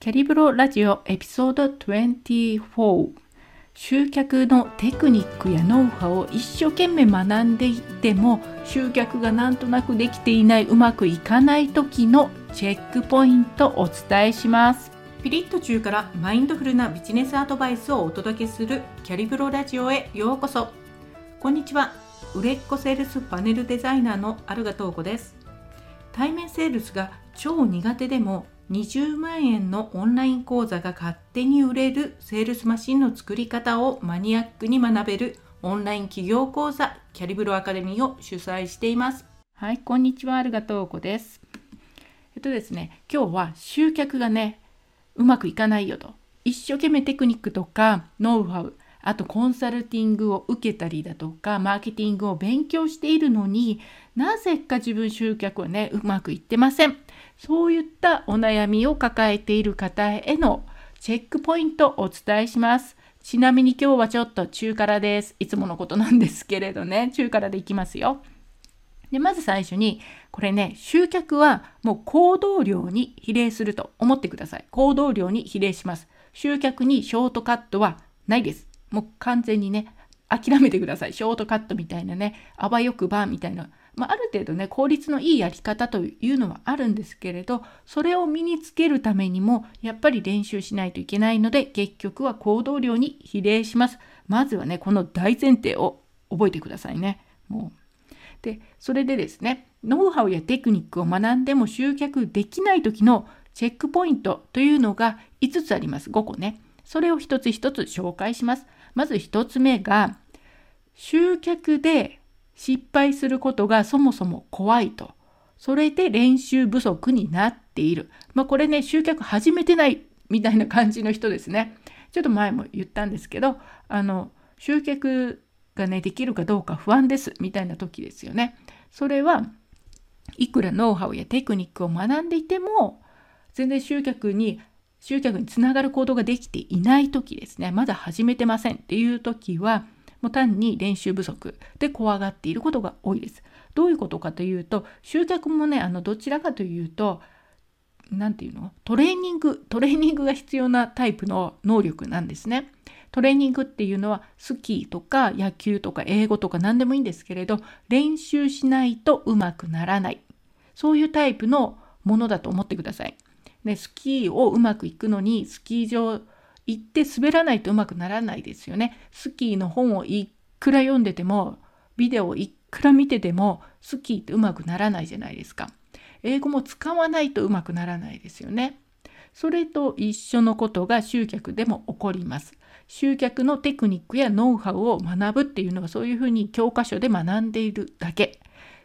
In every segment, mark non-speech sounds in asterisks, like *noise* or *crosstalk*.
キャリブロラジオエピソード24集客のテクニックやノウハウを一生懸命学んでいっても集客がなんとなくできていないうまくいかない時のチェックポイントをお伝えします。ピリッと中からマインドフルなビジネスアドバイスをお届けするキャリブロラジオへようこそ。こんにちは。売れっ子セールスパネルデザイナーのアルガトーコです。対面セールスが超苦手でも20万円のオンライン講座が勝手に売れるセールスマシンの作り方をマニアックに学べるオンライン企業講座キャリブロアカデミーを主催しています。はい、こんにちは、ありがとうこです。えっとですね、今日は集客がね、うまくいかないよと。一生懸命テクニックとかノウハウ、あとコンサルティングを受けたりだとか、マーケティングを勉強しているのになぜか自分集客はね、うまくいってません。そういったお悩みを抱えている方へのチェックポイントをお伝えします。ちなみに今日はちょっと中辛です。いつものことなんですけれどね、中辛でいきますよ。で、まず最初に、これね、集客はもう行動量に比例すると思ってください。行動量に比例します。集客にショートカットはないです。もう完全にね、諦めてください。ショートカットみたいなね、あばよくばみたいなまあ、ある程度ね効率のいいやり方というのはあるんですけれどそれを身につけるためにもやっぱり練習しないといけないので結局は行動量に比例します。まずはねこの大前提を覚えてくださいね。もう。でそれでですねノウハウやテクニックを学んでも集客できない時のチェックポイントというのが5つあります。5個ね。それを一つ一つ紹介します。まず1つ目が集客で失敗することがそもそも怖いと。それで練習不足になっている。まあこれね、集客始めてないみたいな感じの人ですね。ちょっと前も言ったんですけど、あの、集客がね、できるかどうか不安ですみたいな時ですよね。それはいくらノウハウやテクニックを学んでいても、全然集客に集客につながる行動ができていない時ですねまだ始めてませんっていう時はもう単に練習不足で怖がっていることが多いです。どういうことかというと集客もねあのどちらかというと何て言うの？トレーニングトレーニングが必要なタイプの能力なんですね。トレーニングっていうのはスキーとか野球とか英語とか何でもいいんですけれど練習しないとうまくならないそういうタイプのものだと思ってください。でスキーをうまくいくのにスキー場行って滑らないとうまくならないですよね。スキーの本をいくら読んでても、ビデオをいくら見てても、スキーってうまくならないじゃないですか。英語も使わないとうまくならないですよね。それと一緒のことが集客でも起こります。集客のテクニックやノウハウを学ぶっていうのはそういうふうに教科書で学んでいるだけ。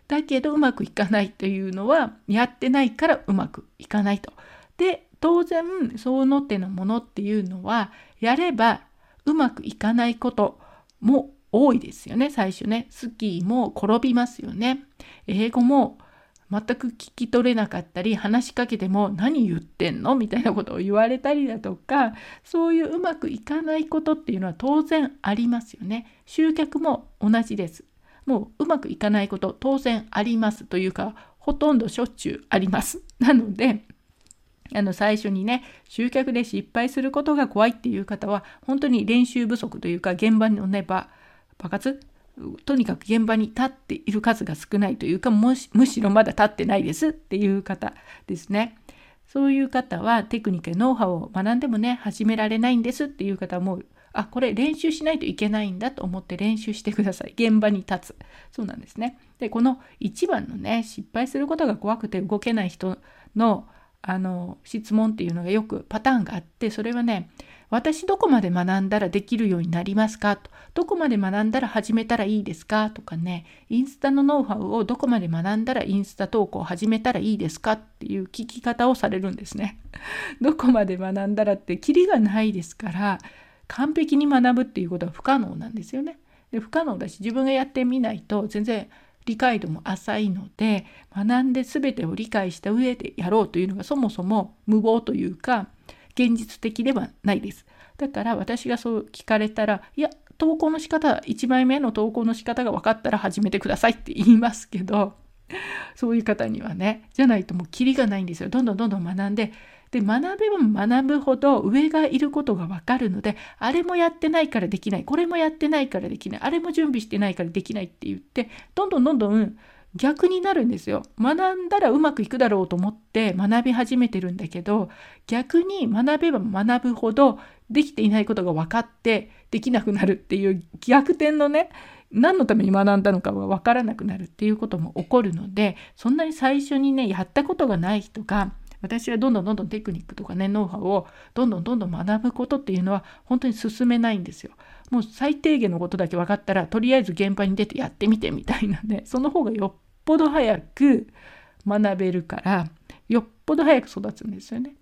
だけどうまくいかないというのはやってないからうまくいかないと。で当然その手のものっていうのはやればうまくいかないことも多いですよね最初ね。スキーも転びますよね。英語も全く聞き取れなかったり話しかけても何言ってんの？みたいなことを言われたりだとかそういううまくいかないことっていうのは当然ありますよね。集客も同じです。もううまくいかないこと当然ありますというかほとんどしょっちゅうあります。なのであの最初にね集客で失敗することが怖いっていう方は本当に練習不足というか現場のね場爆発とにかく現場に立っている数が少ないというかむしろまだ立ってないですっていう方ですね。そういう方はテクニックやノウハウを学んでもね始められないんですっていう方はもうあこれ練習しないといけないんだと思って練習してください。現場に立つ。そうなんですね。でこの一番のね失敗することが怖くて動けない人のあの質問っていうのがよくパターンがあってそれはね私どこまで学んだらできるようになりますかとどこまで学んだら始めたらいいですかとかねインスタのノウハウをどこまで学んだらインスタ投稿を始めたらいいですかっていう聞き方をされるんですね。*laughs* どこまで学んだらってキリがないですから完璧に学ぶっていうことは不可能なんですよね。で不可能だし自分がやってみないと全然理解度も浅いので学んで全てを理解した上でやろうというのがそもそも無謀というか現実的ではないです。だから私がそう聞かれたらいや投稿の仕方1枚目の投稿の仕方が分かったら始めてくださいって言いますけどそういう方にはねじゃないともうキリがないんですよどんどんどんどん学んでで学べば学ぶほど上がいることが分かるのであれもやってないからできないこれもやってないからできないあれも準備してないからできないって言ってどんどんどんどん逆になるんですよ。学んだらうまくいくだろうと思って学び始めてるんだけど逆に学べば学ぶほどできていないことが分かってできなくなるっていう逆転のね何のために学んだのかは分からなくなるっていうことも起こるのでそんなに最初にねやったことがない人が私はどんどんどんどんテクニックとかねノウハウをどんどんどんどん学ぶことっていうのは本当に進めないんですよ。もう最低限のことだけ分かったらとりあえず現場に出てやってみてみたいなね *laughs* その方がよっぽど早く学べるからよっぽど早く育つんですよね。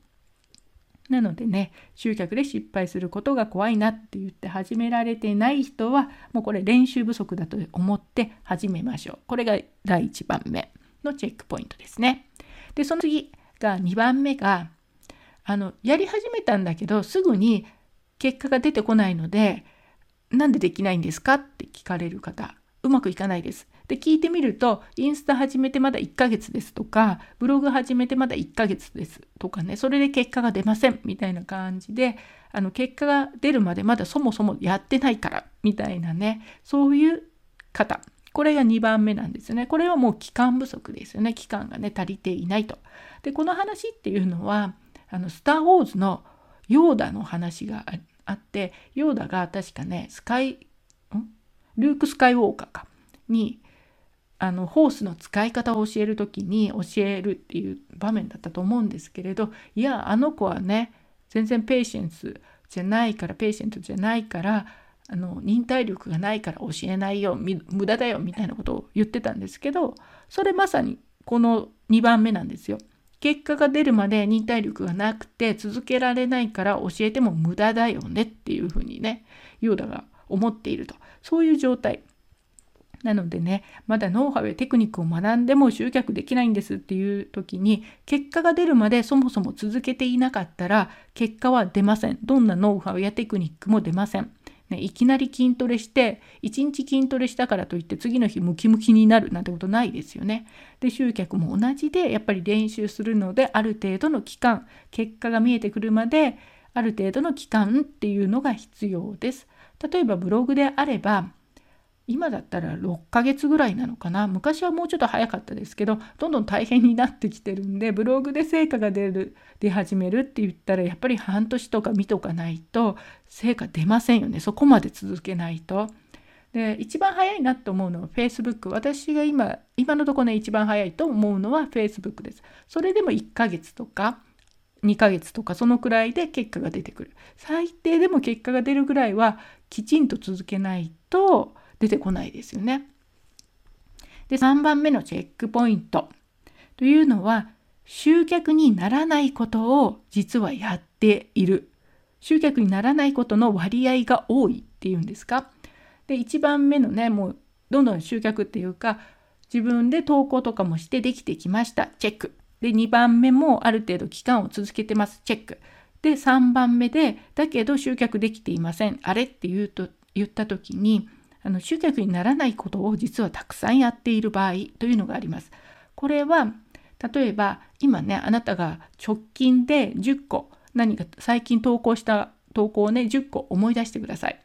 なのでね集客で失敗することが怖いなって言って始められてない人はもうこれ練習不足だと思って始めましょう。これが第1番目のチェックポイントですね。でその次が2番目があのやり始めたんだけどすぐに結果が出てこないのでなんでできないんですかって聞かれる方うまくいかないです。で聞いてみるとインスタ始めてまだ1ヶ月ですとかブログ始めてまだ1ヶ月ですとかねそれで結果が出ませんみたいな感じであの結果が出るまでまだそもそもやってないからみたいなねそういう方これが2番目なんですね。これはもう期間不足ですよね。期間がね足りていないと。でこの話っていうのはあのスター・ウォーズのヨーダの話があってヨーダが確かねスカイん？ルーク・スカイウォーカーかにあのホースの使い方を教える時に教えるっていう場面だったと思うんですけれどいやあの子はね全然ペーシェンスじゃないからペーシェントじゃないからあの忍耐力がないから教えないよ無駄だよみたいなことを言ってたんですけどそれまさにこの2番目なんですよ。結果が出るまで忍耐力がなくて続けられないから教えても無駄だよねっていうふうにねヨーダが思っているとそういう状態なのでねまだノウハウやテクニックを学んでも集客できないんですっていう時に結果が出るまでそもそも続けていなかったら結果は出ませんどんなノウハウやテクニックも出ません。ね、いきなり筋トレして1日筋トレしたからといって次の日ムキムキになるなんてことないですよね。で集客も同じでやっぱり練習するのである程度の期間結果が見えてくるまである程度の期間っていうのが必要です。例えばブログであれば今だったら6ヶ月ぐらいなのかな。昔はもうちょっと早かったですけどどんどん大変になってきてるんでブログで成果が出る出始めるって言ったらやっぱり半年とか見とかないと成果出ませんよね。そこまで続けないと。で一番早いなと思うのは Facebook 私が今今のところね一番早いと思うのは Facebook です。それでも1ヶ月とか2ヶ月とかそのくらいで結果が出てくる。最低でも結果が出るぐらいはきちんと続けないと出てこないですよね。で3番目のチェックポイント。というのは集客にならないことを実はやっている。集客にならないことの割合が多いっていうんですか。で1番目のねもうどんどん集客っていうか自分で投稿とかもしてできてきました。チェック。で2番目もある程度期間を続けてます。チェック。で3番目でだけど集客できていません。あれって言うと言った時にあの集客にならないことを実はたくさんやっている場合というのがあります。これは例えば今ねあなたが直近で10個何か最近投稿した投稿をね10個思い出してください。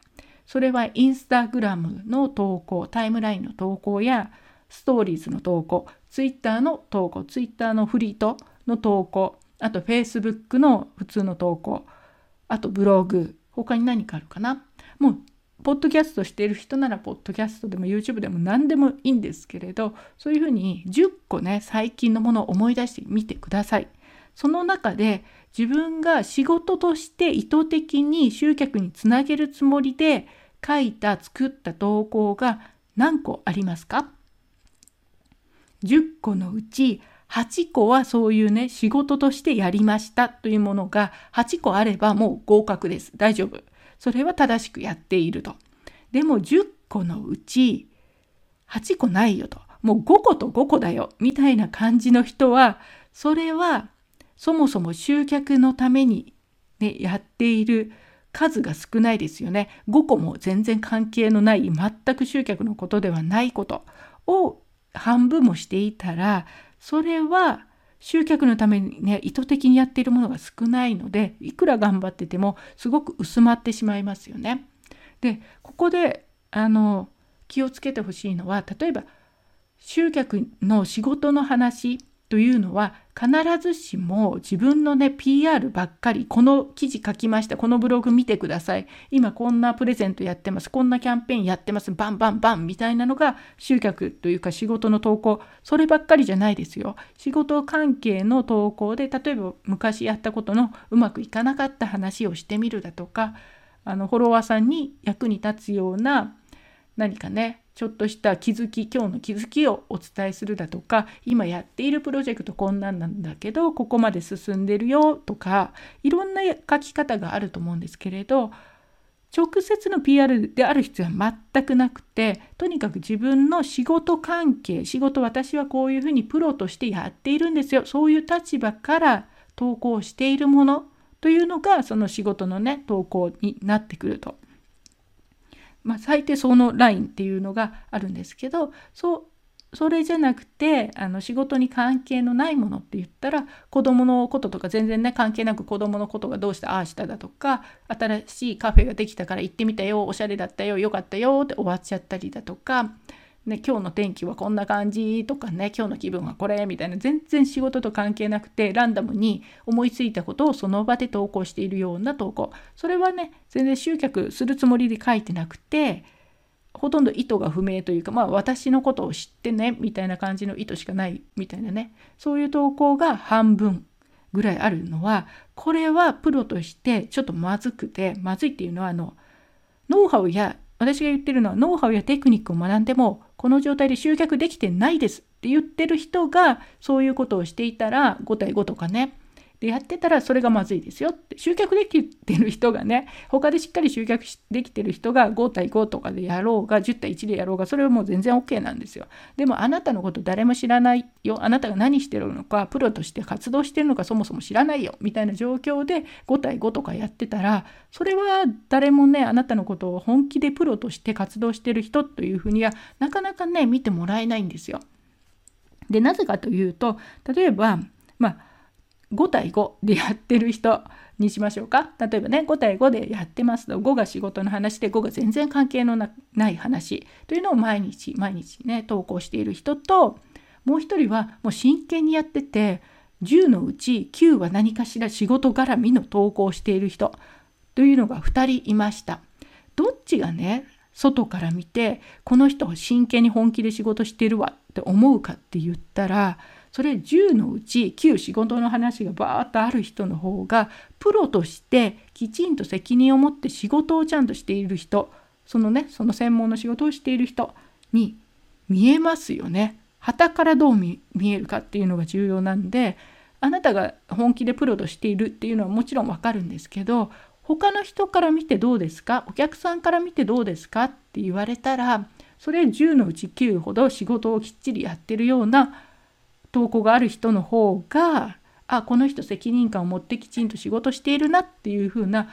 それはインスタグラムの投稿タイムラインの投稿やストーリーズの投稿ツイッターの投稿ツイッターのフリートの投稿あとフェイスブックの普通の投稿あとブログ他に何かあるかなもうポッドキャストしている人ならポッドキャストでも YouTube でも何でもいいんですけれどそういうふうに10個ね最近のものを思い出してみてください。その中で自分が仕事として意図的に集客につなげるつもりで書いた作った投稿が何個ありますか ?10 個のうち8個はそういうね仕事としてやりましたというものが8個あればもう合格です大丈夫。それは正しくやっていると。でも10個のうち8個ないよと。もう5個と5個だよみたいな感じの人はそれはそもそも集客のために、ね、やっている数が少ないですよね。5個も全然関係のない全く集客のことではないことを半分もしていたらそれは集客のためにね意図的にやっているものが少ないのでいくら頑張っててもすごく薄まってしまいますよね。でここであの気をつけてほしいのは例えば集客の仕事の話というのは必ずしも自分のね PR ばっかりこの記事書きましたこのブログ見てください。今こんなプレゼントやってますこんなキャンペーンやってますバンバンバンみたいなのが集客というか仕事の投稿。そればっかりじゃないですよ。仕事関係の投稿で例えば昔やったことのうまくいかなかった話をしてみるだとかあのフォロワーさんに役に立つような何かねちょっとした気づき今日の気づきをお伝えするだとか今やっているプロジェクトこんなんなんだけどここまで進んでるよとかいろんな書き方があると思うんですけれど直接の PR である必要は全くなくてとにかく自分の仕事関係仕事私はこういうふうにプロとしてやっているんですよそういう立場から投稿しているものというのがその仕事のね投稿になってくると。まあ、最低そのラインっていうのがあるんですけどそうそれじゃなくてあの仕事に関係のないものって言ったら子どものこととか全然ね関係なく子どものことがどうしたああしただとか新しいカフェができたから行ってみたよおしゃれだったよよかったよって終わっちゃったりだとかね、今日の天気はこんな感じとかね今日の気分はこれみたいな全然仕事と関係なくてランダムに思いついたことをその場で投稿しているような投稿。それはね全然集客するつもりで書いてなくてほとんど意図が不明というかまあ私のことを知ってねみたいな感じの意図しかないみたいなね。そういう投稿が半分ぐらいあるのはこれはプロとしてちょっとまずくてまずいっていうのはあのノウハウや私が言ってるのはノウハウやテクニックを学んでもこの状態で集客できてないですって言ってる人がそういうことをしていたら5対5とかねでやってたらそれがまずいですよって集客できてる人がね他でしっかり集客できてる人が5対5とかでやろうが10対1でやろうがそれはもう全然 OK なんですよ。でもあなたのこと誰も知らないよ。あなたが何してるのかプロとして活動してるのかそもそも知らないよ。みたいな状況で5対5とかやってたらそれは誰もねあなたのことを本気でプロとして活動してる人というふうにはなかなかね見てもらえないんですよ。でなぜかというと例えばまあ5対5でやってる人にしましょうか。例えばね5対5でやってますと5が仕事の話で5が全然関係のない話。というのを毎日毎日ね投稿している人ともう一人はもう真剣にやってて10のうち9は何かしら仕事絡みの投稿している人。というのが2人いました。どっちがね外から見てこの人は真剣に本気で仕事してるわって思うかって言ったらそれ10のうち9仕事の話がバーッとある人の方がプロとしてきちんと責任を持って仕事をちゃんとしている人そのねその専門の仕事をしている人に見えますよね。旗からどう見えるかっていうのが重要なんであなたが本気でプロとしているっていうのはもちろんわかるんですけど他の人から見てどうですか？お客さんから見てどうですか？って言われたらそれ10のうち9ほど仕事をきっちりやってるような投稿がある人の方があこの人責任感を持ってきちんと仕事しているなっていう風な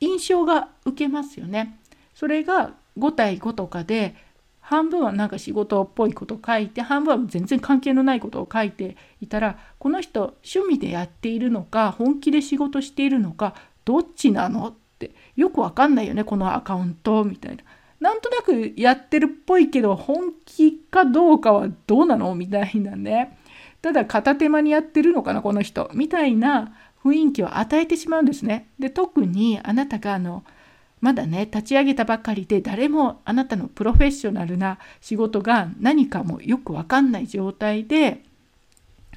印象が受けますよね。それが5対5とかで半分はなんか仕事っぽいことを書いて半分は全然関係のないことを書いていたらこの人趣味でやっているのか本気で仕事しているのかどっちなのってよくわかんないよねこのアカウントみたいな。なんとなくやってるっぽいけど本気かどうかはどうなのみたいなねただ片手間にやってるのかなこの人みたいな雰囲気を与えてしまうんですね。で特にあなたがあのまだね立ち上げたばかりで誰もあなたのプロフェッショナルな仕事が何かもよく分かんない状態で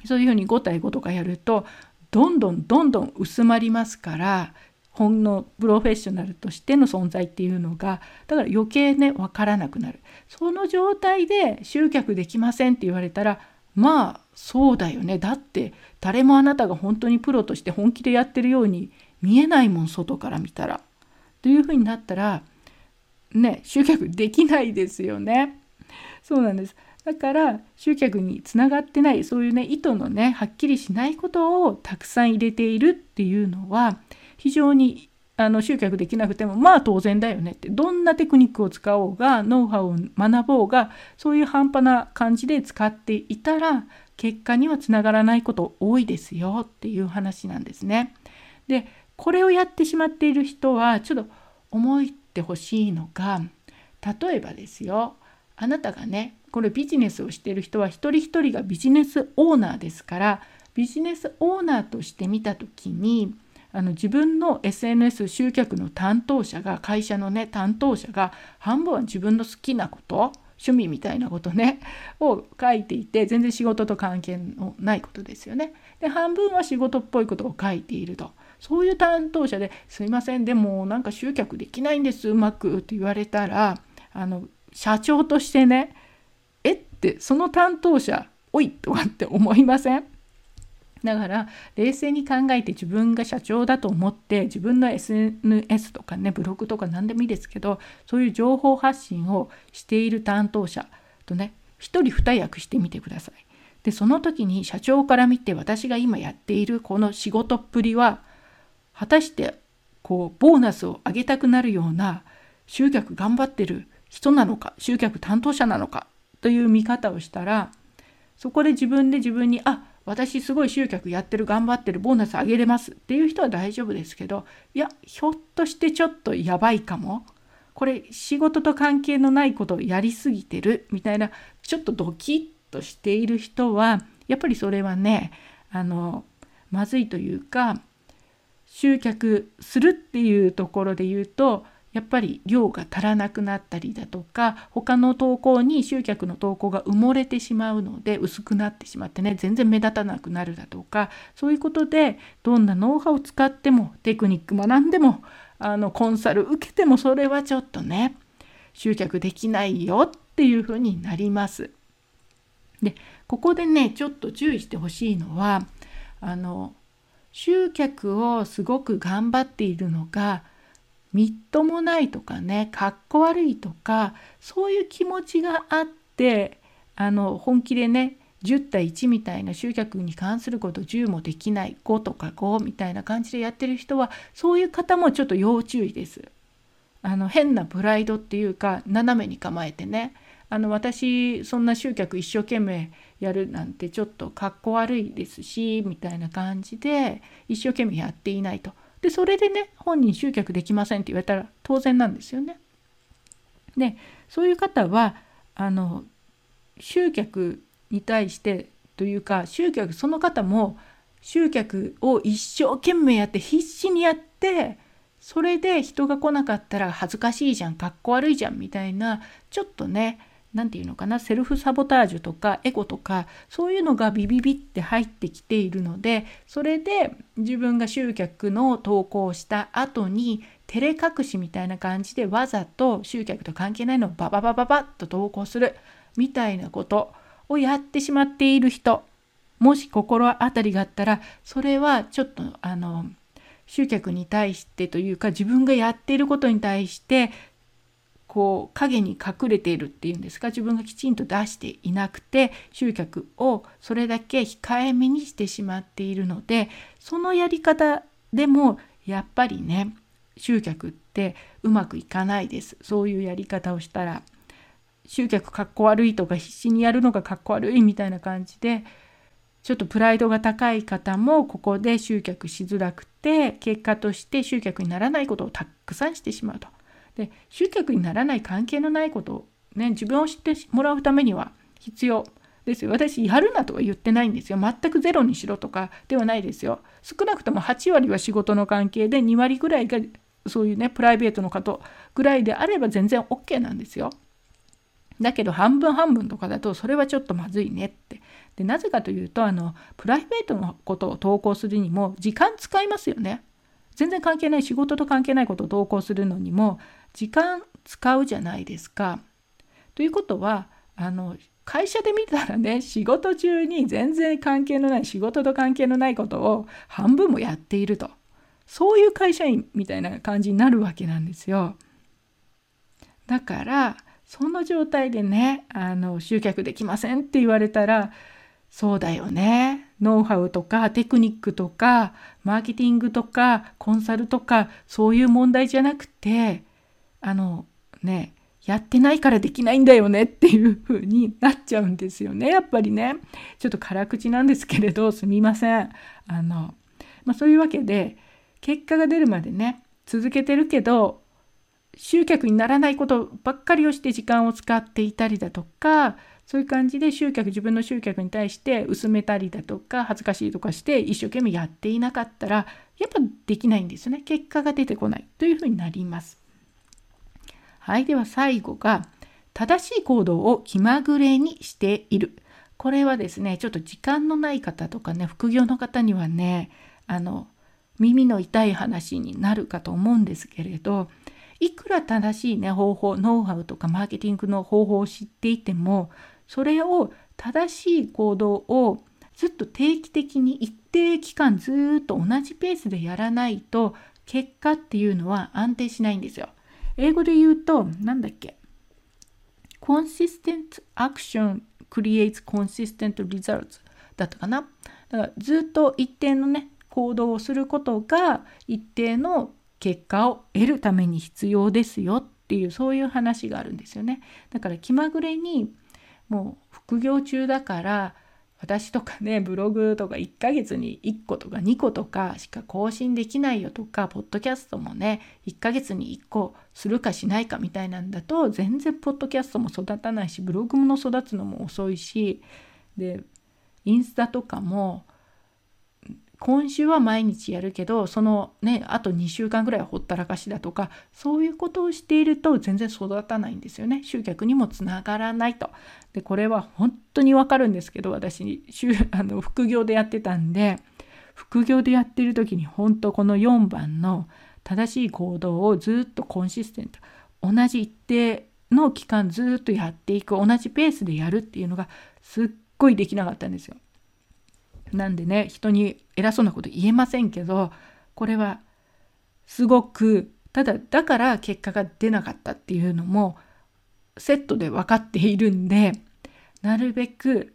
そういうふうに5対5とかやるとどんどんどんどん薄まりますからほんのプロフェッショナルとしての存在っていうのがだから余計ね分からなくなるその状態で集客できませんって言われたらまあそうだよねだって誰もあなたが本当にプロとして本気でやってるように見えないもん外から見たら。というふうになったらね集客できないですよね。そうなんです。だから集客につながってないそういうね意図のねはっきりしないことをたくさん入れているっていうのは非常にあの集客できなくてもまあ当然だよねってどんなテクニックを使おうがノウハウを学ぼうがそういう半端な感じで使っていたら結果にはつながらないこと多いですよっていう話なんですね。でこれをやってしまっている人はちょっと思ってほしいのが例えばですよあなたがねこれビジネスをしている人は一人一人がビジネスオーナーですからビジネスオーナーとして見た時にあの自分の SNS 集客の担当者が会社のね担当者が半分は自分の好きなこと趣味みたいなことね *laughs* を書いていて全然仕事と関係のないことですよね。で半分は仕事っぽいことを書いていると。そういう担当者で「すいませんでもなんか集客できないんですうまく」って言われたらあの社長としてね「えっ?」てその担当者「おい!」とかって思いません？だから冷静に考えて自分が社長だと思って自分の SNS とかねブログとか何でもいいですけどそういう情報発信をしている担当者とね一人二役してみてください。でその時に社長から見て私が今やっているこの仕事っぷりは果たしてこうボーナスを上げたくなるような集客頑張ってる人なのか集客担当者なのかという見方をしたらそこで自分で自分にあ私すごい集客やってる頑張ってるボーナス上げれますっていう人は大丈夫ですけどいやひょっとしてちょっとやばいかも。これ仕事と関係のないことをやりすぎてるみたいなちょっとドキッとしている人はやっぱりそれはねあのまずいというか集客するっていうところで言うとやっぱり量が足らなくなったりだとか他の投稿に集客の投稿が埋もれてしまうので薄くなってしまってね全然目立たなくなるだとかそういうことでどんなノウハウを使ってもテクニック学んでもあのコンサル受けてもそれはちょっとね集客できないよっていうふうになります。でここでねちょっと注意してほしいのはあの集客をすごく頑張っているのがみっともないとかねかっこ悪いとかそういう気持ちがあってあの本気でね10対1みたいな集客に関すること10もできない5とか5みたいな感じでやってる人はそういう方もちょっと要注意です。あの変なプライドっていうか斜めに構えてねあの私そんな集客一生懸命やるなんてちょっとかっこ悪いですしみたいな感じで一生懸命やっていないと。でそれでね本人集客できませんって言われたら当然なんですよね。でそういう方はあの集客に対してというか集客その方も集客を一生懸命やって必死にやってそれで人が来なかったら恥ずかしいじゃんかっこ悪いじゃんみたいなちょっとね何て言うのかなセルフサボタージュとかエゴとかそういうのがビビビって入ってきているのでそれで自分が集客の投稿をした後に照れ隠しみたいな感じでわざと集客と関係ないのをバババババッと投稿するみたいなことをやってしまっている人もし心当たりがあったらそれはちょっとあの集客に対してというか自分がやっていることに対してこう影に隠れているっていうんですか？自分がきちんと出していなくて集客をそれだけ控えめにしてしまっているのでそのやり方でもやっぱりね集客ってうまくいかないですそういうやり方をしたら集客かっこ悪いとか必死にやるのがかっこ悪いみたいな感じでちょっとプライドが高い方もここで集客しづらくて結果として集客にならないことをたくさんしてしまうと。で集客にならない関係のないことを、ね、自分を知ってもらうためには必要。ですよ。私やるなとは言ってないんですよ。全くゼロにしろとかではないですよ。少なくとも8割は仕事の関係で2割ぐらいがそういうねプライベートの方ぐらいであれば全然 OK なんですよ。だけど半分半分とかだとそれはちょっとまずいねって。でなぜかというとあのプライベートのことを投稿するにも時間使いますよね。全然関係ない仕事と関係ないことを投稿するのにも時間使うじゃないですか。ということはあの会社で見たらね *laughs* 仕事中に全然関係のない仕事と関係のないことを半分もやっているとそういう会社員みたいな感じになるわけなんですよ。だからその状態でねあの集客できませんって言われたらそうだよねノウハウとかテクニックとかマーケティングとかコンサルとかそういう問題じゃなくてあのねやってないからできないんだよねっていう風になっちゃうんですよね *laughs* やっぱりね。ちょっと辛口なんですけれどすみません。あの、まあ、そういうわけで結果が出るまでね続けてるけど集客にならないことばっかりをして時間を使っていたりだとかそういう感じで集客自分の集客に対して薄めたりだとか恥ずかしいとかして一生懸命やっていなかったらやっぱできないんですよね。結果が出てこないというふうになります。はいでは最後が正しい行動を気まぐれにしている。これはですねちょっと時間のない方とかね副業の方にはねあの耳の痛い話になるかと思うんですけれどいくら正しいね方法ノウハウとかマーケティングの方法を知っていてもそれを正しい行動をずっと定期的に一定期間ずっと同じペースでやらないと結果っていうのは安定しないんですよ。英語で言うと何だっけ？Consistent action creates consistent results だったかな？だからずっと一定のね行動をすることが一定の結果を得るために必要ですよっていうそういう話があるんですよね。だから気まぐれにもう副業中だから私とかねブログとか1ヶ月に1個とか2個とかしか更新できないよとかポッドキャストもね1ヶ月に1個するかしないかみたいなんだと全然ポッドキャストも育たないしブログも育つのも遅いしでインスタとかも今週は毎日やるけどそのねあと2週間ぐらいはほったらかしだとかそういうことをしていると全然育たないんですよね集客にもつながらないとでこれは本当にわかるんですけど私 *laughs* あの副業でやってたんで副業でやってる時に本当この4番の正しい行動をずっとコンシステント同じ一定の期間ずっとやっていく同じペースでやるっていうのがすっごいできなかったんですよ。なんでね人に偉そうなこと言えませんけどこれはすごくただだから結果が出なかったっていうのもセットで分かっているんでなるべく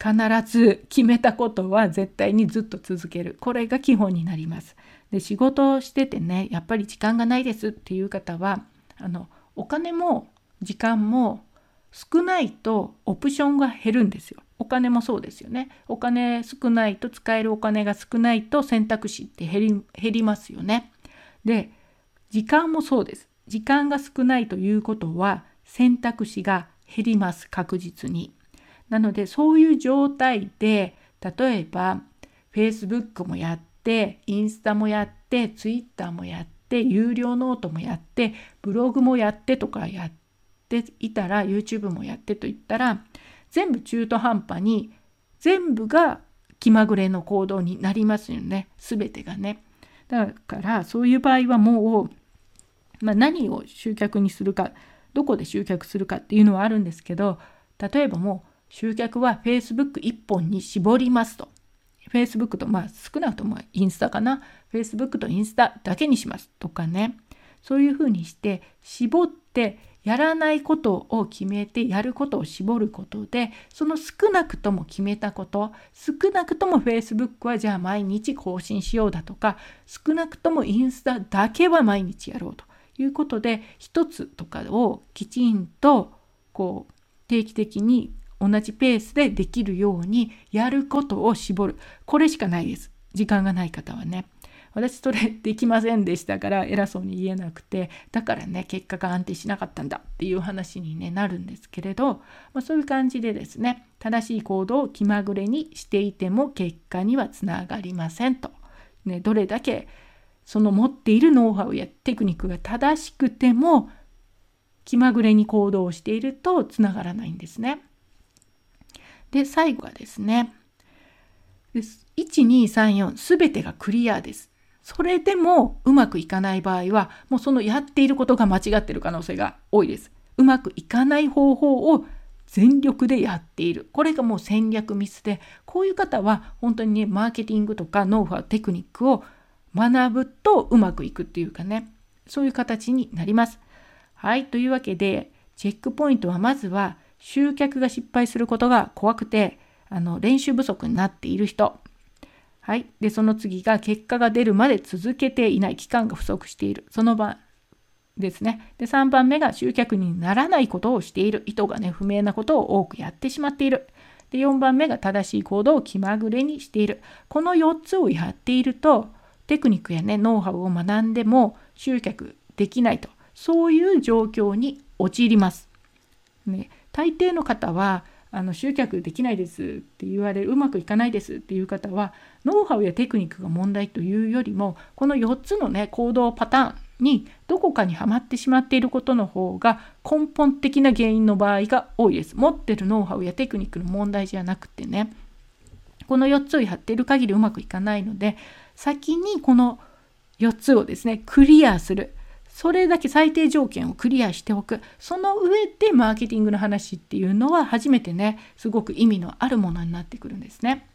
必ず決めたことは絶対にずっと続けるこれが基本になります。で仕事をしててねやっぱり時間がないですっていう方はあのお金も時間も少ないとオプションが減るんですよ。お金もそうですよね。お金少ないと使えるお金が少ないと選択肢って減り減りますよね。で時間もそうです。時間が少ないということは選択肢が減ります確実に。なのでそういう状態で例えば Facebook もやってインスタもやって Twitter もやって有料ノートもやってブログもやってとかやってっていたら YouTube もやってと言ったら全部中途半端に全部が気まぐれの行動になりますよね全てがね。だからそういう場合はもう、まあ、何を集客にするかどこで集客するかっていうのはあるんですけど例えばもう集客は Facebook1 本に絞りますと。Facebook とまあ少なくともインスタかな Facebook とインスタだけにしますとかねそういうふうにして絞ってやらないことを決めてやることを絞ることでその少なくとも決めたこと少なくとも Facebook はじゃあ毎日更新しようだとか少なくともインスタだけは毎日やろうということで一つとかをきちんとこう定期的に同じペースでできるようにやることを絞るこれしかないです時間がない方はね。私それできませんでしたから偉そうに言えなくてだからね結果が安定しなかったんだっていう話に、ね、なるんですけれど、まあ、そういう感じでですね正しい行動を気まぐれにしていても結果にはつながりませんと。ね、どれだけその持っているノウハウやテクニックが正しくても気まぐれに行動しているとつながらないんですね。で最後はですね1234すべてがクリアです。それでもうまくいかない場合は、もうそのやっていることが間違っている可能性が多いです。うまくいかない方法を全力でやっている。これがもう戦略ミスで、こういう方は本当にね、マーケティングとかノウハウ、テクニックを学ぶとうまくいくっていうかね、そういう形になります。はい、というわけで、チェックポイントはまずは集客が失敗することが怖くて、あの練習不足になっている人、はい。で、その次が結果が出るまで続けていない期間が不足している。その場ですね。で、3番目が集客にならないことをしている。意図がね、不明なことを多くやってしまっている。で、4番目が正しい行動を気まぐれにしている。この4つをやっていると、テクニックやね、ノウハウを学んでも集客できないと。そういう状況に陥ります。ね、大抵の方は、あの集客できないですって言われるうまくいかないですっていう方はノウハウやテクニックが問題というよりもこの4つのね行動パターンにどこかにはまってしまっていることの方が根本的な原因の場合が多いです。持ってるノウハウやテクニックの問題じゃなくてねこの4つをやっている限りうまくいかないので先にこの4つをですねクリアするそれだけ最低条件をクリアしておくその上でマーケティングの話っていうのは初めてねすごく意味のあるものになってくるんですね。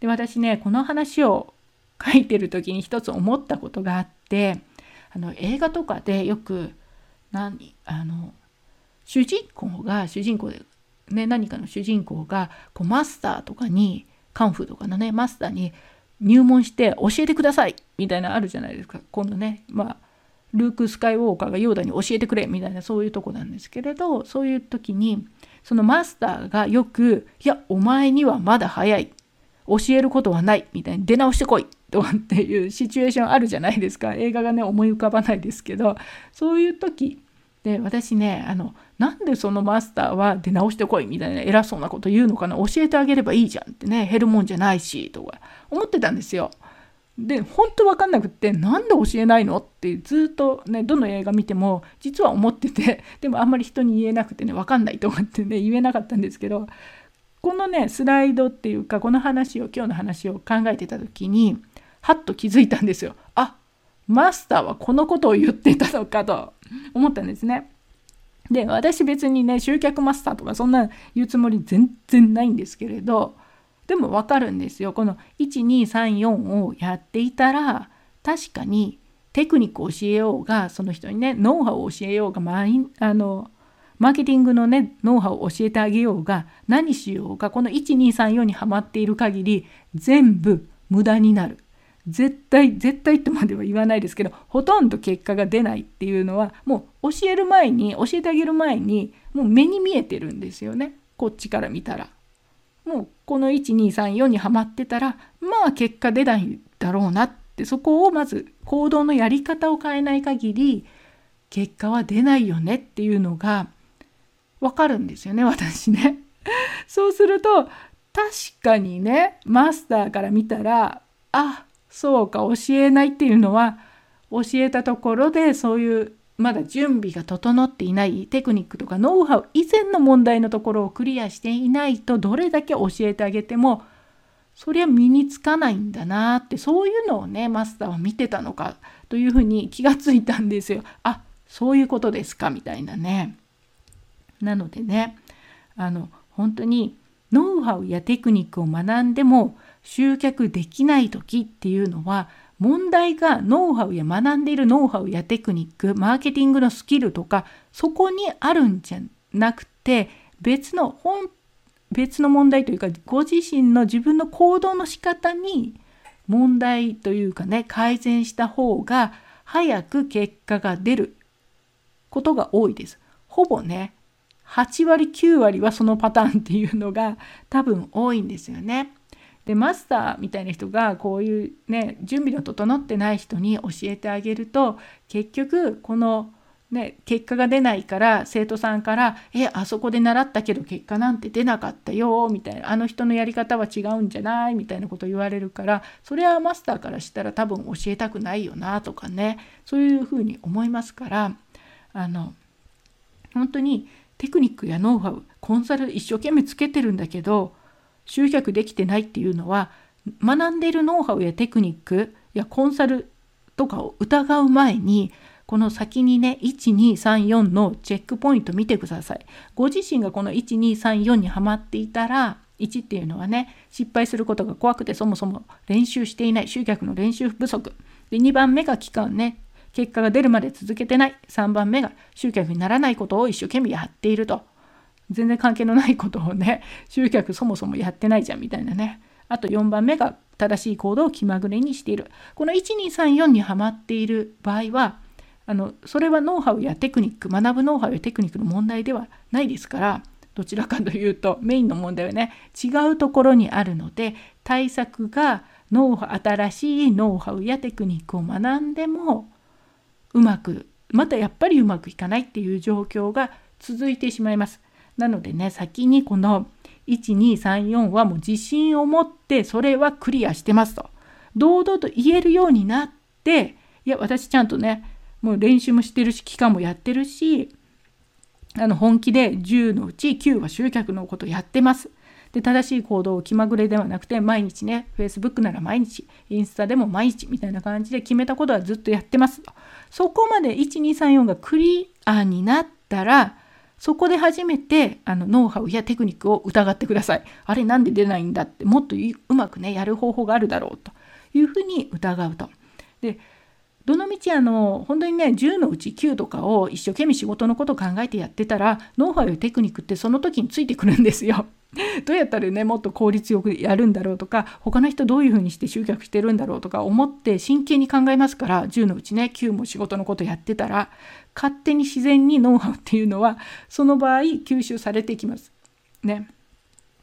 で私ねこの話を書いてる時に一つ思ったことがあってあの映画とかでよく何あの主人公が主人公で、ね、何かの主人公がこうマスターとかにカンフーとかのねマスターに入門して教えてくださいみたいなあるじゃないですか今度ねまあルーク・スカイウォーカーがヨーダに教えてくれみたいなそういうとこなんですけれどそういう時にそのマスターがよく「いやお前にはまだ早い教えることはない」みたいに出直してこいとかっていうシチュエーションあるじゃないですか映画がね思い浮かばないですけどそういう時で私ねあのなんでそのマスターは出直してこいみたいな偉そうなこと言うのかな教えてあげればいいじゃんってね減るもんじゃないしとか思ってたんですよ。で本当分かんなくってなんで教えないのってずっとねどの映画見ても実は思ってて *laughs* でもあんまり人に言えなくてね分かんないと思ってね言えなかったんですけどこのねスライドっていうかこの話を今日の話を考えてた時にはっと気づいたんですよ。あマスターはこのことを言ってたのかと思ったんですね。で私別にね集客マスターとかそんな言うつもり全然ないんですけれどでもわかるんですよ。この1234をやっていたら確かにテクニックを教えようがその人にねノウハウを教えようがマイあのマーケティングのねノウハウを教えてあげようが何しようがこの1234にはまっている限り全部無駄になる。絶対絶対とまでは言わないですけどほとんど結果が出ないっていうのはもう教える前に教えてあげる前にもう目に見えてるんですよねこっちから見たら。もうこの1234にはまってたらまあ結果出ないだろうなってそこをまず行動のやり方を変えない限り結果は出ないよねっていうのがわかるんですよね私ね。*laughs* そうすると確かにねマスターから見たらあそうか教えないっていうのは教えたところでそういうまだ準備が整っていないテクニックとかノウハウ以前の問題のところをクリアしていないとどれだけ教えてあげてもそりゃ身につかないんだなってそういうのをねマスターは見てたのかというふうに気がついたんですよ。あそういうことですかみたいなね。なのでねあの本当にノウハウやテクニックを学んでも集客できない時っていうのは問題がノウハウや学んでいるノウハウやテクニックマーケティングのスキルとかそこにあるんじゃなくて別の本別の問題というかご自身の自分の行動の仕方に問題というかね改善した方が早く結果が出ることが多いです。ほぼね8割9割はそのパターンっていうのが多分多いんですよね。でマスターみたいな人がこういうね準備の整ってない人に教えてあげると結局このね、結果が出ないから生徒さんから「えあそこで習ったけど結果なんて出なかったよ」みたいな「あの人のやり方は違うんじゃない?」みたいなこと言われるからそれはマスターからしたら多分教えたくないよなとかねそういうふうに思いますからあの本当にテクニックやノウハウコンサル一生懸命つけてるんだけど集客できてないっていうのは学んでいるノウハウやテクニックやコンサルとかを疑う前にこの先にね1234のチェックポイント見てください。ご自身がこの1234にはまっていたら1っていうのはね失敗することが怖くてそもそも練習していない集客の練習不足。で2番目が期間ね結果が出るまで続けてない。3番目が集客にならないことを一生懸命やっていると。全然関係のないことをね *laughs* 集客そもそもやってないじゃんみたいなねあと4番目が正しい行動を気まぐれにしているこの1234にはまっている場合はあのそれはノウハウやテクニック学ぶノウハウやテクニックの問題ではないですからどちらかというとメインの問題はね違うところにあるので対策がノウハウ新しいノウハウやテクニックを学んでもうまくまたやっぱりうまくいかないっていう状況が続いてしまいます。なのでね先にこの1234はもう自信を持ってそれはクリアしてますと堂々と言えるようになっていや私ちゃんとねもう練習もしてるし期間もやってるしあの本気で10のうち9は集客のことやってます。で正しい行動を気まぐれではなくて毎日ね Facebook なら毎日インスタでも毎日みたいな感じで決めたことはずっとやってますそこまで1234がクリアになったらそこで初めてあのノウハウやテクニックを疑ってくださいあれなんで出ないんだってもっとうまくねやる方法があるだろうというふうに疑うとでどのみちあの本当にね10のうち9とかを一生懸命仕事のことを考えてやってたらノウハウやテクニックってその時についてくるんですよ。*laughs* どうやったらねもっと効率よくやるんだろうとか他の人どういうふうにして集客してるんだろうとか思って真剣に考えますから10のうちね9も仕事のことやってたら勝手に自然にノウハウっていうのはその場合吸収されていきます。ね。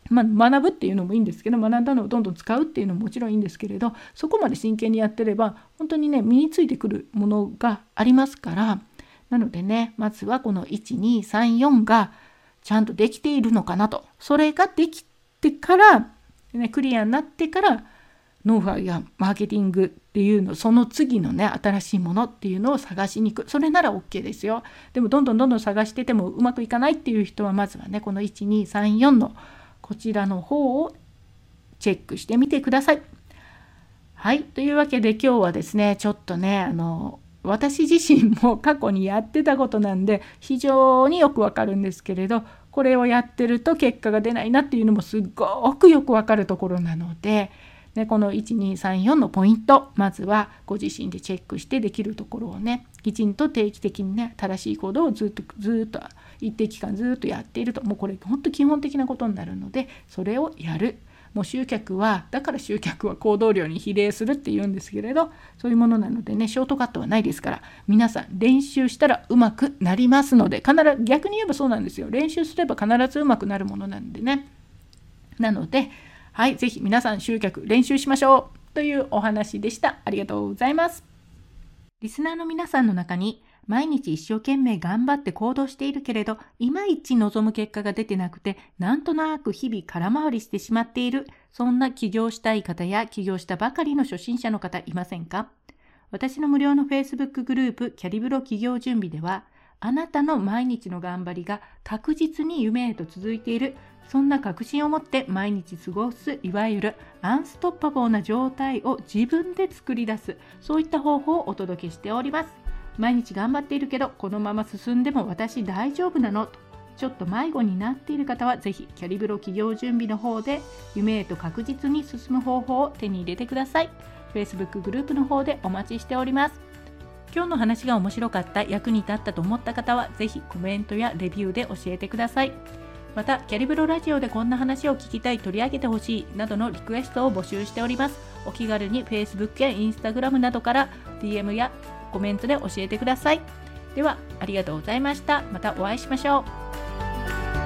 まあ、学ぶっていうのもいいんですけど学んだのをどんどん使うっていうのももちろんいいんですけれどそこまで真剣にやってれば本当にね身についてくるものがありますからなのでねまずはこの1234がちゃんとできているのかなとそれができてから、ね、クリアになってからノウハウやマーケティングっていうのその次のね新しいものっていうのを探しに行くそれなら OK ですよでもどんどんどんどん探しててもうまくいかないっていう人はまずはねこの1234のこちらの方をチェックしてみてください。はい。というわけで今日はですね、ちょっとね、あの、私自身も *laughs* 過去にやってたことなんで非常によくわかるんですけれどこれをやってると結果が出ないなっていうのもすっごくよくわかるところなので、ね、この1234のポイントまずはご自身でチェックしてできるところをねきちんと定期的にね正しい行動をずっとずっと一定期間ずっとやっているともうこれ本当基本的なことになるのでそれをやる。もう集客はだから集客は行動量に比例するって言うんですけれどそういうものなのでねショートカットはないですから皆さん練習したらうまくなりますので必ず逆に言えばそうなんですよ。練習すれば必ずうまくなるものなんでね。なのではい是非皆さん集客練習しましょうというお話でした。ありがとうございます。リスナーの皆さんの中に毎日一生懸命頑張って行動しているけれど、いまいち望む結果が出てなくて、なんとなく日々空回りしてしまっている、そんな起業したい方や起業したばかりの初心者の方いませんか？私の無料の Facebook グループ、キャリブロ企業準備では、あなたの毎日の頑張りが確実に夢へと続いている、そんな確信を持って毎日過ごす、いわゆるアンストッパボーな状態を自分で作り出す、そういった方法をお届けしております。毎日頑張っているけどこのまま進んでも私大丈夫なの？とちょっと迷子になっている方はぜひキャリブロ企業準備の方で夢へと確実に進む方法を手に入れてください。Facebook グループの方でお待ちしております。今日の話が面白かった役に立ったと思った方はぜひコメントやレビューで教えてください。またキャリブロラジオでこんな話を聞きたい取り上げてほしいなどのリクエストを募集しております。お気軽に Facebook や Instagram などから DM やコメントで教えてください。では、ありがとうございました。またお会いしましょう。